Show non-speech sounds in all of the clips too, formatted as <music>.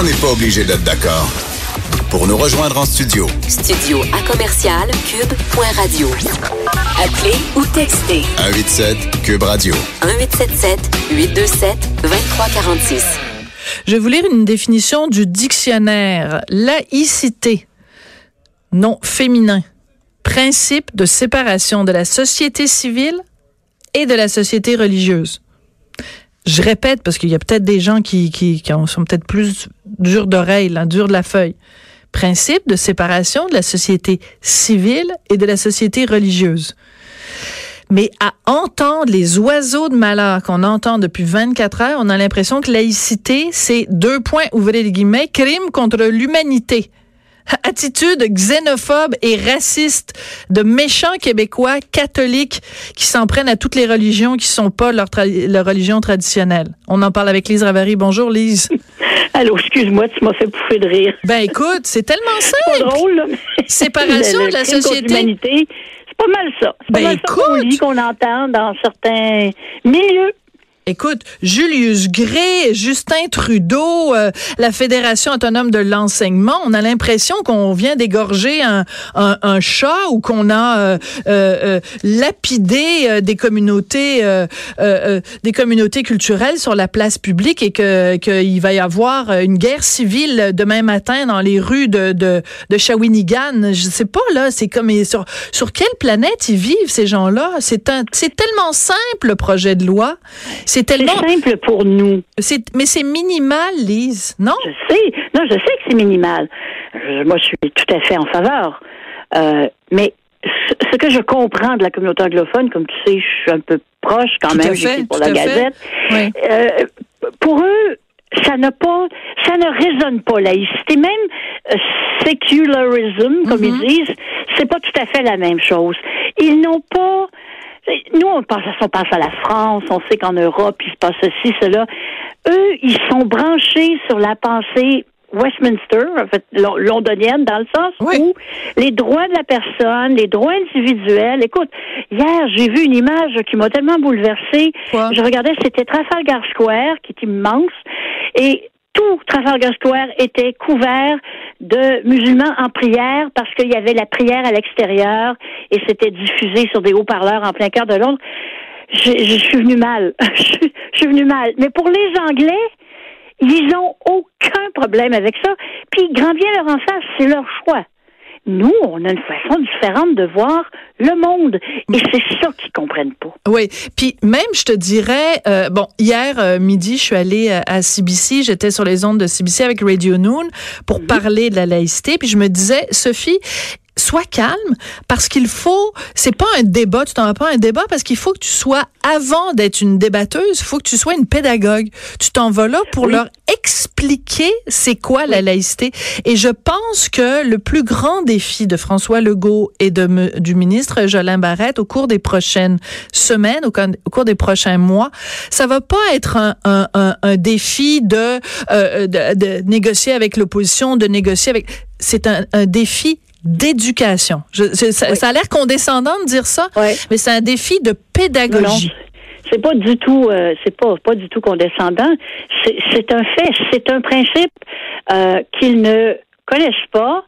on n'est pas obligé d'être d'accord. Pour nous rejoindre en studio. Studio à commercial cube.radio. Appelez ou textez. 187 cube radio. 1877 827 2346. Je vais vous lire une définition du dictionnaire. Laïcité. Non féminin. Principe de séparation de la société civile et de la société religieuse. Je répète parce qu'il y a peut-être des gens qui, qui, sont peut-être plus durs d'oreille, durs de la feuille. Principe de séparation de la société civile et de la société religieuse. Mais à entendre les oiseaux de malheur qu'on entend depuis 24 heures, on a l'impression que laïcité, c'est deux points, ouvrez les guillemets, crime contre l'humanité attitude xénophobe et raciste de méchants Québécois catholiques qui s'en prennent à toutes les religions qui sont pas leur, leur religion traditionnelle. On en parle avec Lise Ravary. Bonjour Lise. <laughs> Allô, excuse-moi, tu m'as fait pouffer de rire. Ben écoute, c'est tellement simple. <laughs> C'est pas drôle, là, mais <laughs> Séparation le- le de la société. C'est pas mal ça. C'est pas Ben, mal ça qu'on écoute. qu'on entend dans certains milieux. Écoute, Julius Gray, Justin Trudeau, euh, la Fédération autonome de l'enseignement, on a l'impression qu'on vient d'égorger un, un, chat ou qu'on a euh, euh, lapidé des communautés des communautés culturelles sur la place publique et que qu'il va y avoir une guerre civile demain matin dans les rues de de, de Shawinigan. Je sais pas là, c'est comme sur sur quelle planète ils vivent ces gens-là? C'est un c'est tellement simple le projet de loi. C'est tellement simple pour nous. mais c'est minimal, Lise, non? Je sais. Non, je sais que c'est minimal. Je- moi, je suis tout à fait en faveur. Euh, mais ce que je comprends de la communauté anglophone, comme tu sais, je suis un peu proche quand Tout même, j'écris pour la. Gazette. Oui. Euh, pour eux, ça n'a pas, ça ne résonne pas laïcité. Même euh, secularism, comme Mhm. ils disent, c'est pas tout à fait la même chose. Ils n'ont pas. Nous, on pense, à- on pense à la France, on sait qu'en Europe, il se passe ceci, cela. Eux, ils sont branchés sur la pensée Westminster, en fait, lon- londonienne, dans le sens Oui. où les droits de la personne, les droits individuels. Écoute, hier, j'ai vu une image qui m'a tellement bouleversée. Quoi? Je regardais, c'était Trafalgar Square, qui est immense, et tout Trafalgar Square était couvert de musulmans en prière parce qu'il y avait la prière à l'extérieur et c'était diffusé sur des haut-parleurs en plein cœur de Londres. Je, suis venu mal. je suis venu <laughs> mal. Mais pour les Anglais, ils ont aucun problème avec ça. Puis, grand bien leur en face, c'est leur choix. Nous, on a une façon différente de voir le monde. Et c'est ça qu'ils comprennent pas. Oui, puis même je te dirais euh, bon hier euh, midi je suis allée euh, à CBC, j'étais sur les ondes de CBC avec Radio Noon pour parler de la laïcité, puis je me disais Sophie Sois calme parce qu'il faut, c'est pas un débat, tu t'en vas pas un débat parce qu'il faut que tu sois, avant d'être une débatteuse, il faut que tu sois une pédagogue. Tu t'en vas là pour Oui. leur expliquer c'est quoi la laïcité. Et je pense que le plus grand défi de François Legault et de, du ministre Jolin Barrette au cours des prochaines semaines, au, cours des prochains mois, ça va pas être un, un, un, un défi de, euh, de, de négocier avec l'opposition, de négocier avec... C'est un, un défi d'éducation. Je- je- ça, Oui. ça a l'air condescendant de dire ça, mais c'est un défi de pédagogie. c'est pas du tout, euh, c'est pas pas du tout condescendant. C'est c'est un fait, c'est un principe euh, qu'ils ne connaissent pas.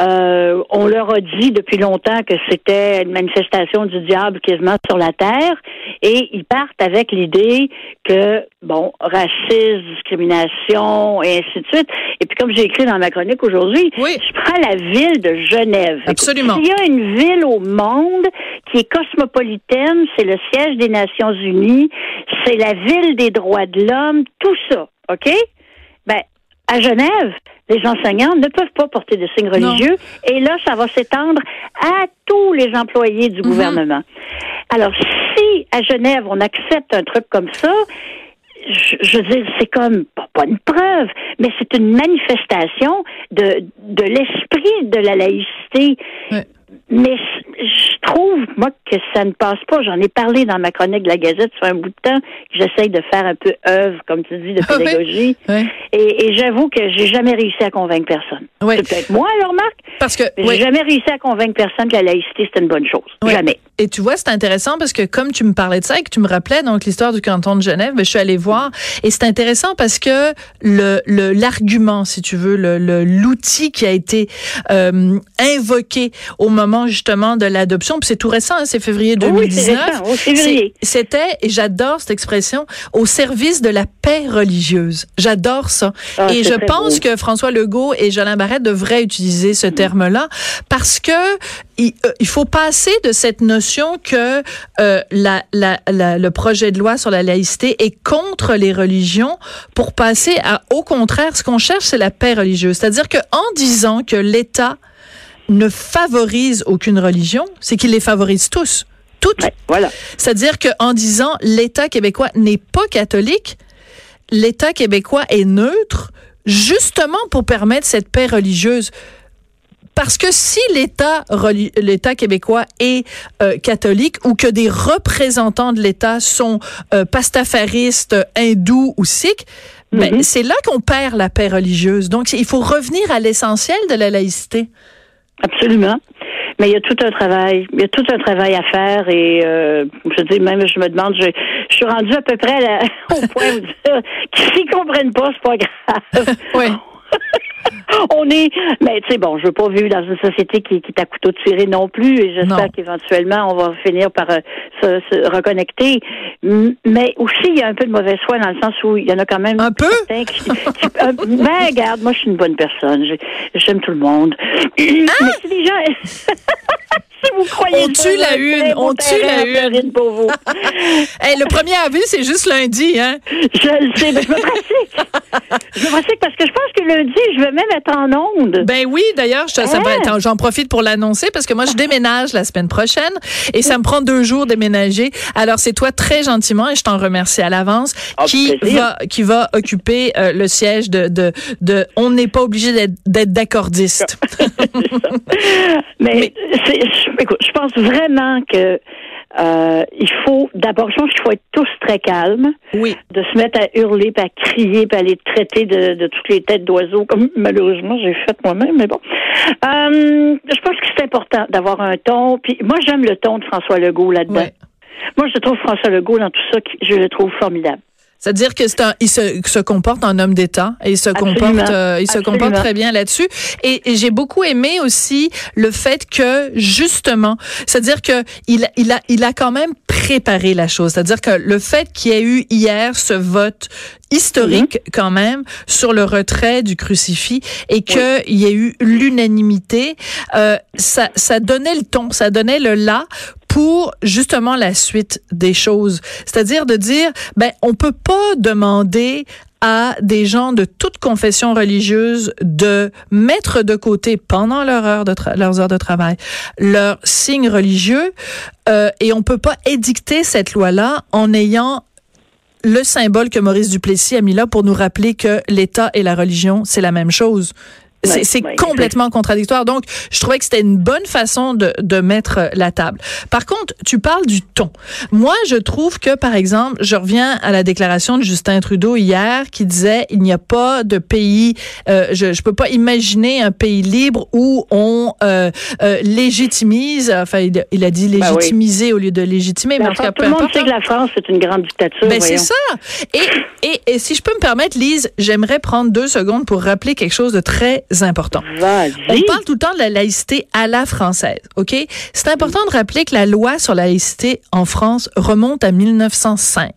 Euh, on leur a dit depuis longtemps que c'était une manifestation du diable quasiment sur la terre, et ils partent avec l'idée que bon, racisme, discrimination et ainsi de suite. Et puis comme j'ai écrit dans ma chronique aujourd'hui, Oui. je prends la ville de Genève. Absolument. S'il y a une ville au monde qui est cosmopolitaine, c'est le siège des Nations Unies, c'est la ville des droits de l'homme, tout ça, OK? Ben, à Genève, les enseignants ne peuvent pas porter de signes Non. religieux, et là, ça va s'étendre à tous les employés du gouvernement. Alors, si à Genève, on accepte un truc comme ça, je, je veux dire, c'est comme pas, pas une preuve, mais c'est une manifestation de, de l'esprit de la laïcité. Ouais. Mais je trouve, moi, que ça ne passe pas. J'en ai parlé dans ma chronique de la Gazette sur un bout de temps, que j'essaye de faire un peu œuvre, comme tu dis, de <laughs> oui. pédagogie. Et, et j'avoue que j'ai jamais réussi à convaincre personne. Oui. C'est peut-être moi, alors, Marc, Parce que j'ai jamais réussi à convaincre personne que la laïcité, c'était une bonne chose. Jamais. Et tu vois, c'est intéressant parce que comme tu me parlais de ça et que tu me rappelais donc l'histoire du canton de Genève, ben, je suis allée voir et c'est intéressant parce que le le- l'argument, si tu veux, le l'outil qui a été euh, invoqué au moment justement de l'adoption, puis c'est tout récent, hein, c'est février Oh oui, c'est 2019. récent, au février. c'est- C'était, et j'adore cette expression, au service de la paix religieuse. J'adore ça. Ah, et je pense beau. que François Legault et Jolin Barrette devraient utiliser ce terme-là parce que il, euh, il faut passer de cette notion que euh, la, la, la- le projet de loi sur la laïcité est contre les religions pour passer à, au contraire, ce qu'on cherche, c'est la paix religieuse. C'est-à-dire que en disant que l'État ne favorise aucune religion, c'est qu'il les favorise tous. Toutes. Ouais, voilà. C'est-à-dire qu'en disant l'État québécois n'est pas catholique, l'État québécois est neutre, justement pour permettre cette paix religieuse. Parce que si l'État québécois est euh, catholique ou que des représentants de l'État sont euh, pastafaristes, hindous ou sikhs, ben, Mhm. c'est là qu'on perd la paix religieuse. Donc, il faut revenir à l'essentiel de la laïcité. Absolument. Mais il y a tout un travail, il y a tout un travail à faire et euh, je dis même, je me demande, je, je suis rendue à peu près <laughs> au point où dire <laughs> qu'ils comprennent pas, c'est pas grave. <laughs> Oui. <laughs> On est, mais tu sais, bon, je veux pas vivre dans une société qui, qui est à couteau tiré non plus, et j'espère qu'éventuellement on va finir par euh, se, se reconnecter. Mais aussi, il y a un peu de mauvaise foi dans le sens où il y en a quand même Un peu? qui, qui- <laughs> euh, ben, regarde, moi, je suis une bonne personne, j'aime tout le monde. <clears throat> Mais si les gens, <laughs> si vous On tue la une, on tue la une. Pour vous. <laughs> Hey, le 1er avril, c'est juste lundi, hein? Je le sais, mais je me pratique. je me pratique parce que je pense que lundi, je vais même être en onde. Ben oui, d'ailleurs, être- j'en profite pour l'annoncer parce que moi, je déménage la semaine prochaine et ça me prend deux jours déménager. Alors, c'est toi très gentiment et je t'en remercie à l'avance Ah, qui va qui va occuper euh, le siège de de, de on n'est pas obligé d'être d'accordiste. <laughs> Mais, c'est, je, écoute, je pense vraiment que euh, il faut d'abord, je pense qu'il faut être tous très calmes, oui. de se mettre à hurler, puis à crier, puis à les traiter de, de toutes les têtes d'oiseaux, comme malheureusement j'ai fait moi-même, mais bon. Euh, je pense que c'est important d'avoir un ton. Puis moi, j'aime le ton de François Legault là-dedans. Moi, je trouve François Legault dans tout ça, je le trouve formidable. C'est-à-dire que c'est un, il se, se comporte en homme d'État et il se Absolument. comporte, euh, il se comporte très bien là-dessus. Et, et j'ai beaucoup aimé aussi le fait que justement, c'est-à-dire que il, il a, il a quand même préparé la chose. C'est-à-dire que le fait qu'il y ait eu hier ce vote historique Mm-hmm. quand même sur le retrait du crucifix et que il y a eu l'unanimité, euh, ça, ça donnait le ton, ça donnait le là pour justement la suite des choses. C'est-à-dire de dire, ben, on peut pas demander à des gens de toute confession religieuse de mettre de côté pendant leur heure de leurs heures de travail leurs signes religieux euh, et on peut pas édicter cette loi-là en ayant le symbole que Maurice Duplessis a mis là pour nous rappeler que l'État et la religion, c'est la même chose. C'est complètement contradictoire. Donc, je trouvais que c'était une bonne façon de, de mettre euh, la table. Par contre, tu parles du ton. Moi, je trouve que, par exemple, je reviens à la déclaration de Justin Trudeau hier qui disait il n'y a pas de pays, euh, je, je peux pas imaginer un pays libre où on euh, euh, légitimise, enfin, il, il a dit Ben oui. légitimiser au lieu de légitimer, mais en La tout cas, tout le monde sait hein. que la France, c'est une grande dictature. Ben, c'est ça. Et, et, et si je peux me permettre, Lise, j'aimerais prendre deux secondes pour rappeler quelque chose de très important. On parle tout le temps de la laïcité à la française, OK? C'est important de rappeler que la loi sur la laïcité en France remonte à 1905.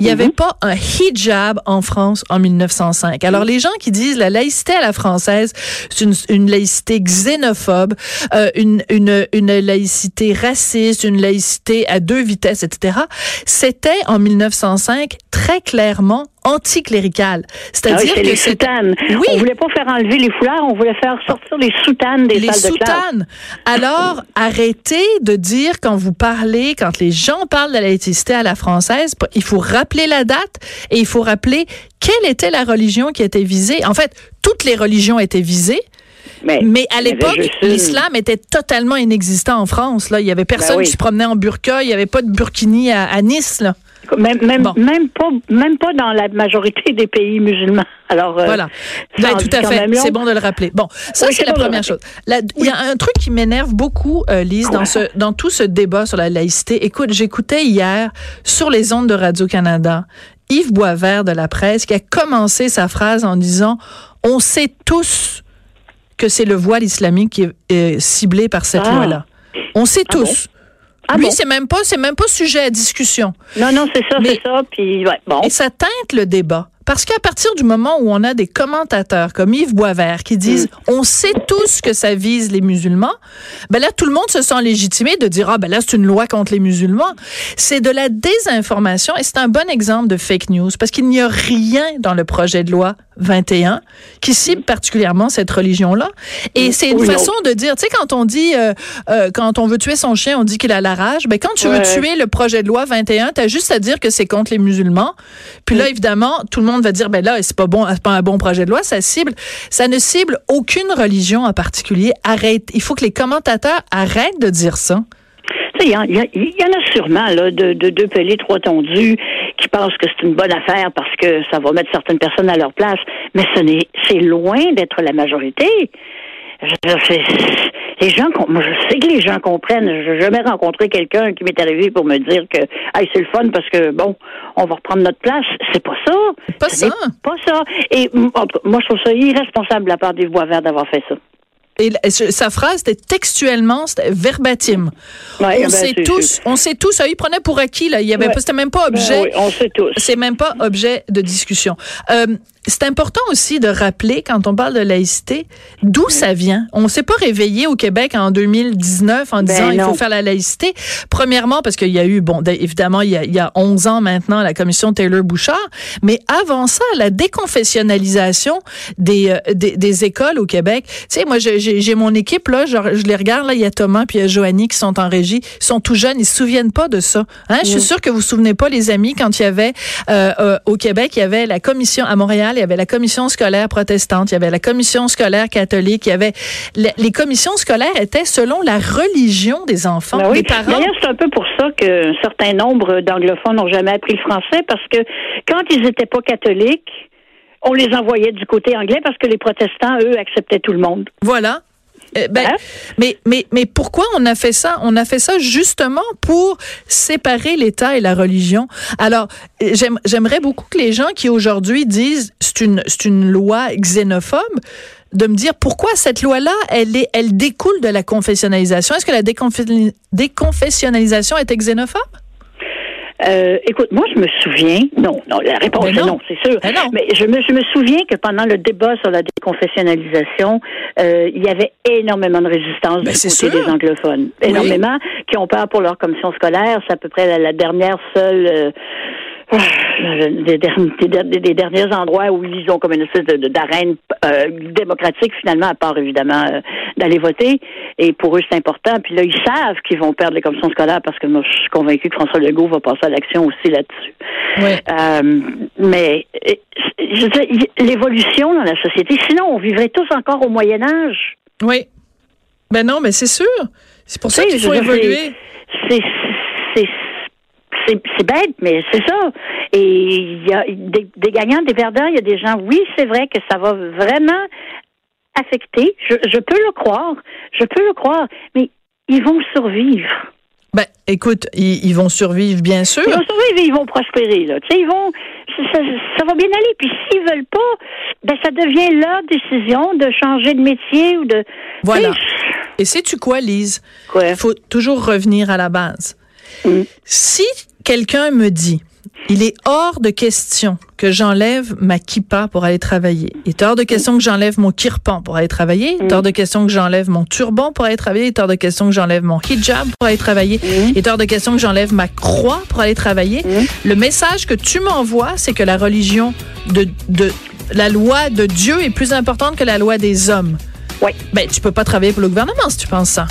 Il n'y avait pas un hijab en France en 1905. Alors, les gens qui disent la laïcité à la française, c'est une, une laïcité xénophobe, euh, une, une, une laïcité raciste, une laïcité à deux vitesses, etc., c'était en 1905 très clairement anticlérical. Ah oui, C'est-à-dire que les soutanes. Oui. On voulait pas faire enlever les foulards, on voulait faire sortir les soutanes des les salles de classe. soutanes. Alors, arrêtez de dire quand vous parlez, quand les gens parlent de la laïcité à la française, il faut rappeler la date et il faut rappeler quelle était la religion qui était visée. En fait, toutes les religions étaient visées. Mais, Mais à l'époque, l'islam était totalement inexistant en France. Là, il y avait personne Ben oui. qui se promenait en burqa. Il y avait pas de burkini à, à Nice. Là. Même, même, Bon. même, pas, même pas dans la majorité des pays musulmans. Alors, euh, Voilà. Ben, en tout à fait. C'est bon de le rappeler. Bon, ça, Oui, c'est la bon première chose. Il y a un truc qui m'énerve beaucoup, euh, Lise, dans, ce, dans tout ce débat sur la laïcité. Écoute, j'écoutais hier sur les ondes de Radio-Canada Yves Boisvert de la presse qui a commencé sa phrase en disant On sait tous que c'est le voile islamique qui est euh, ciblé par cette Ah. loi-là. On sait Ah bon? Ah Lui, bon? c'est même pas, c'est même pas sujet à discussion. Non, non, c'est ça, c'est ça. Puis, ouais, bon. Et ça teinte le débat. Parce qu'à partir du moment où on a des commentateurs comme Yves Boisvert qui disent on sait tous que ça vise les musulmans, ben là tout le monde se sent légitimé de dire ah ben là c'est une loi contre les musulmans. C'est de la désinformation et c'est un bon exemple de fake news parce qu'il n'y a rien dans le projet de loi 21 qui cible particulièrement cette religion-là. Et c'est une Oui, non. façon de dire, tu sais, quand on dit, euh, euh, quand on veut tuer son chien, on dit qu'il a la rage. Ben, quand tu veux tuer le projet de loi 21, t'as juste à dire que c'est contre les musulmans. Puis là, évidemment, tout le monde va dire, ben là, c'est pas bon, pas un bon projet de loi. Ça cible, ça ne cible aucune religion en particulier. Arrête. Il faut que les commentateurs arrêtent de dire ça. Il y, en- a sûrement là, de, de deux pelés, trois tondus qui pensent que c'est une bonne affaire parce que ça va mettre certaines personnes à leur place. Mais ce n'est c'est loin d'être la majorité. Les gens, moi, je sais que les gens comprennent. Je n'ai jamais rencontré quelqu'un qui m'est arrivé pour me dire que hey, c'est le fun parce que bon, on va reprendre notre place. C'est pas ça. Pas ça. Pas ça. Et moi, je trouve ça irresponsable de la part des voix vertes d'avoir fait ça. Et sa phrase, c'était textuellement, c'était verbatim. Ouais, on ben, sait tous, on sait tous, il prenait pour acquis, là. Il y avait Ouais. c'était même pas Ben objet. oui, on sait tous. C'est même pas objet de discussion. Euh, c'est important aussi de rappeler, quand on parle de laïcité, d'où ça vient. On s'est pas réveillé au Québec en 2019 en disant Ben il faut non. faire la laïcité. Premièrement, parce qu'il y a eu, bon, évidemment, il y a, il y a 11 ans maintenant, la commission Taylor-Bouchard, mais avant ça, la déconfessionnalisation des, euh, des, des écoles au Québec. Tu sais, moi, j'ai- mon équipe, là, genre, je les regarde, là, il y a Thomas puis il y a Joanie qui sont en régie, ils sont tout jeunes, ils se souviennent pas de ça. Hein? Je suis sûre que vous vous souvenez pas, les amis, quand il y avait euh, euh, au Québec, il y avait la commission, à Montréal, il y avait la commission scolaire protestante, il y avait la commission scolaire catholique, il y avait les, les commissions scolaires étaient selon la religion des enfants, Ben oui. des parents. D'ailleurs, c'est un peu pour ça qu'un certain nombre d'anglophones n'ont jamais appris le français parce que quand ils n'étaient pas catholiques, on les envoyait du côté anglais parce que les protestants, eux, acceptaient tout le monde. Voilà. Euh, ben, mais, mais, mais pourquoi on a fait ça? On a fait ça justement pour séparer l'État et la religion. Alors, j'aime- j'aimerais beaucoup que les gens qui aujourd'hui disent c'est une, c'est une loi xénophobe, de me dire pourquoi cette loi-là, elle, est, elle découle de la confessionnalisation. Est-ce que la déconfessionnalisation était xénophobe? Euh, écoute, moi, je me souviens. Non, non, la réponse est non. c'est sûr. Ben non. Mais je me, je me souviens que pendant le débat sur la déconfessionnalisation, euh, il y avait énormément de résistance Ben, du côté sûr. des anglophones. Énormément, qui ont peur pour leur commission scolaire. C'est à peu près la, la dernière seule. euh, des, des derniers endroits où ils ont comme une espèce de- d'arène euh, démocratique finalement, à part évidemment euh, d'aller voter. Et pour eux, c'est important. Puis là, ils savent qu'ils vont perdre les commissions scolaires parce que moi, je suis convaincue que François Legault va passer à l'action aussi là-dessus. Oui. Euh, mais je veux dire, l'évolution dans la société, sinon on vivrait tous encore au Moyen Âge. Oui. Ben non, mais c'est sûr. C'est pour ça qu'il faut évoluer. C'est c'est c'est bête, mais c'est ça. Et il y a des, des gagnants, des perdants. Il y a des gens. Oui, c'est vrai que ça va vraiment affecter. Je, je peux le croire. Je peux le croire. Mais ils vont survivre. Ben, écoute, ils, ils vont survivre, bien sûr. Ils vont survivre et ils vont prospérer. Là. Tu sais, ils vont, ça, ça va bien aller. Puis s'ils veulent pas, ben ça devient leur décision de changer de métier ou de. Voilà. Et sais-tu quoi, Lise? Quoi? Il faut toujours revenir à la base. Mm. Si quelqu'un me dit, il est hors de question que j'enlève ma kippa pour aller travailler. Il est hors de question que j'enlève mon kirpan pour aller travailler. Il est hors de question que j'enlève mon turban pour aller travailler. Il est hors de question que j'enlève mon hijab pour aller travailler. Il est hors de question que j'enlève ma croix pour aller travailler. Le message que tu m'envoies, c'est que la religion de, de la loi de Dieu est plus importante que la loi des hommes. Oui. Ben, tu peux pas travailler pour le gouvernement si tu penses ça.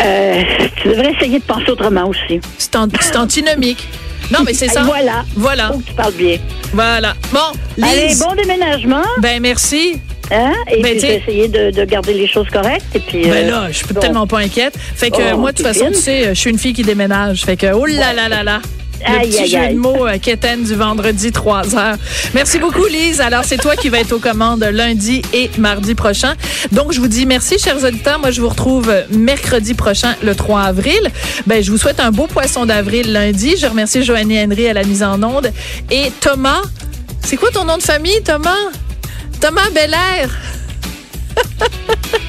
Euh, tu devrais essayer de penser autrement aussi. C'est an- c'est antinomique. Non, mais c'est ça. Voilà. Voilà. Faut que tu parles bien. Voilà. Bon, Allez, Lise. bon déménagement. Ben, merci. Hein? Et Ben, puis, t'sais- je vais essayer de, de garder les choses correctes. Et puis, Ben euh, là, je suis bon. tellement pas inquiète. Fait que Oh, moi, de toute façon, fine. tu sais, je suis une fille qui déménage. Fait que, oh là là là là. Le petit aïe, jeu aïe. de mots euh, quétaine du vendredi 3 heures. Merci beaucoup, Lise. Alors, c'est toi qui vas être aux commandes lundi et mardi prochain. Donc, je vous dis merci, chers auditeurs. Moi, je vous retrouve mercredi prochain, le 3 avril. Ben, je vous souhaite un beau poisson d'avril lundi. Je remercie Joannie Henry à la mise en onde. Et Thomas, c'est quoi ton nom de famille, Thomas? Thomas Belair. <laughs>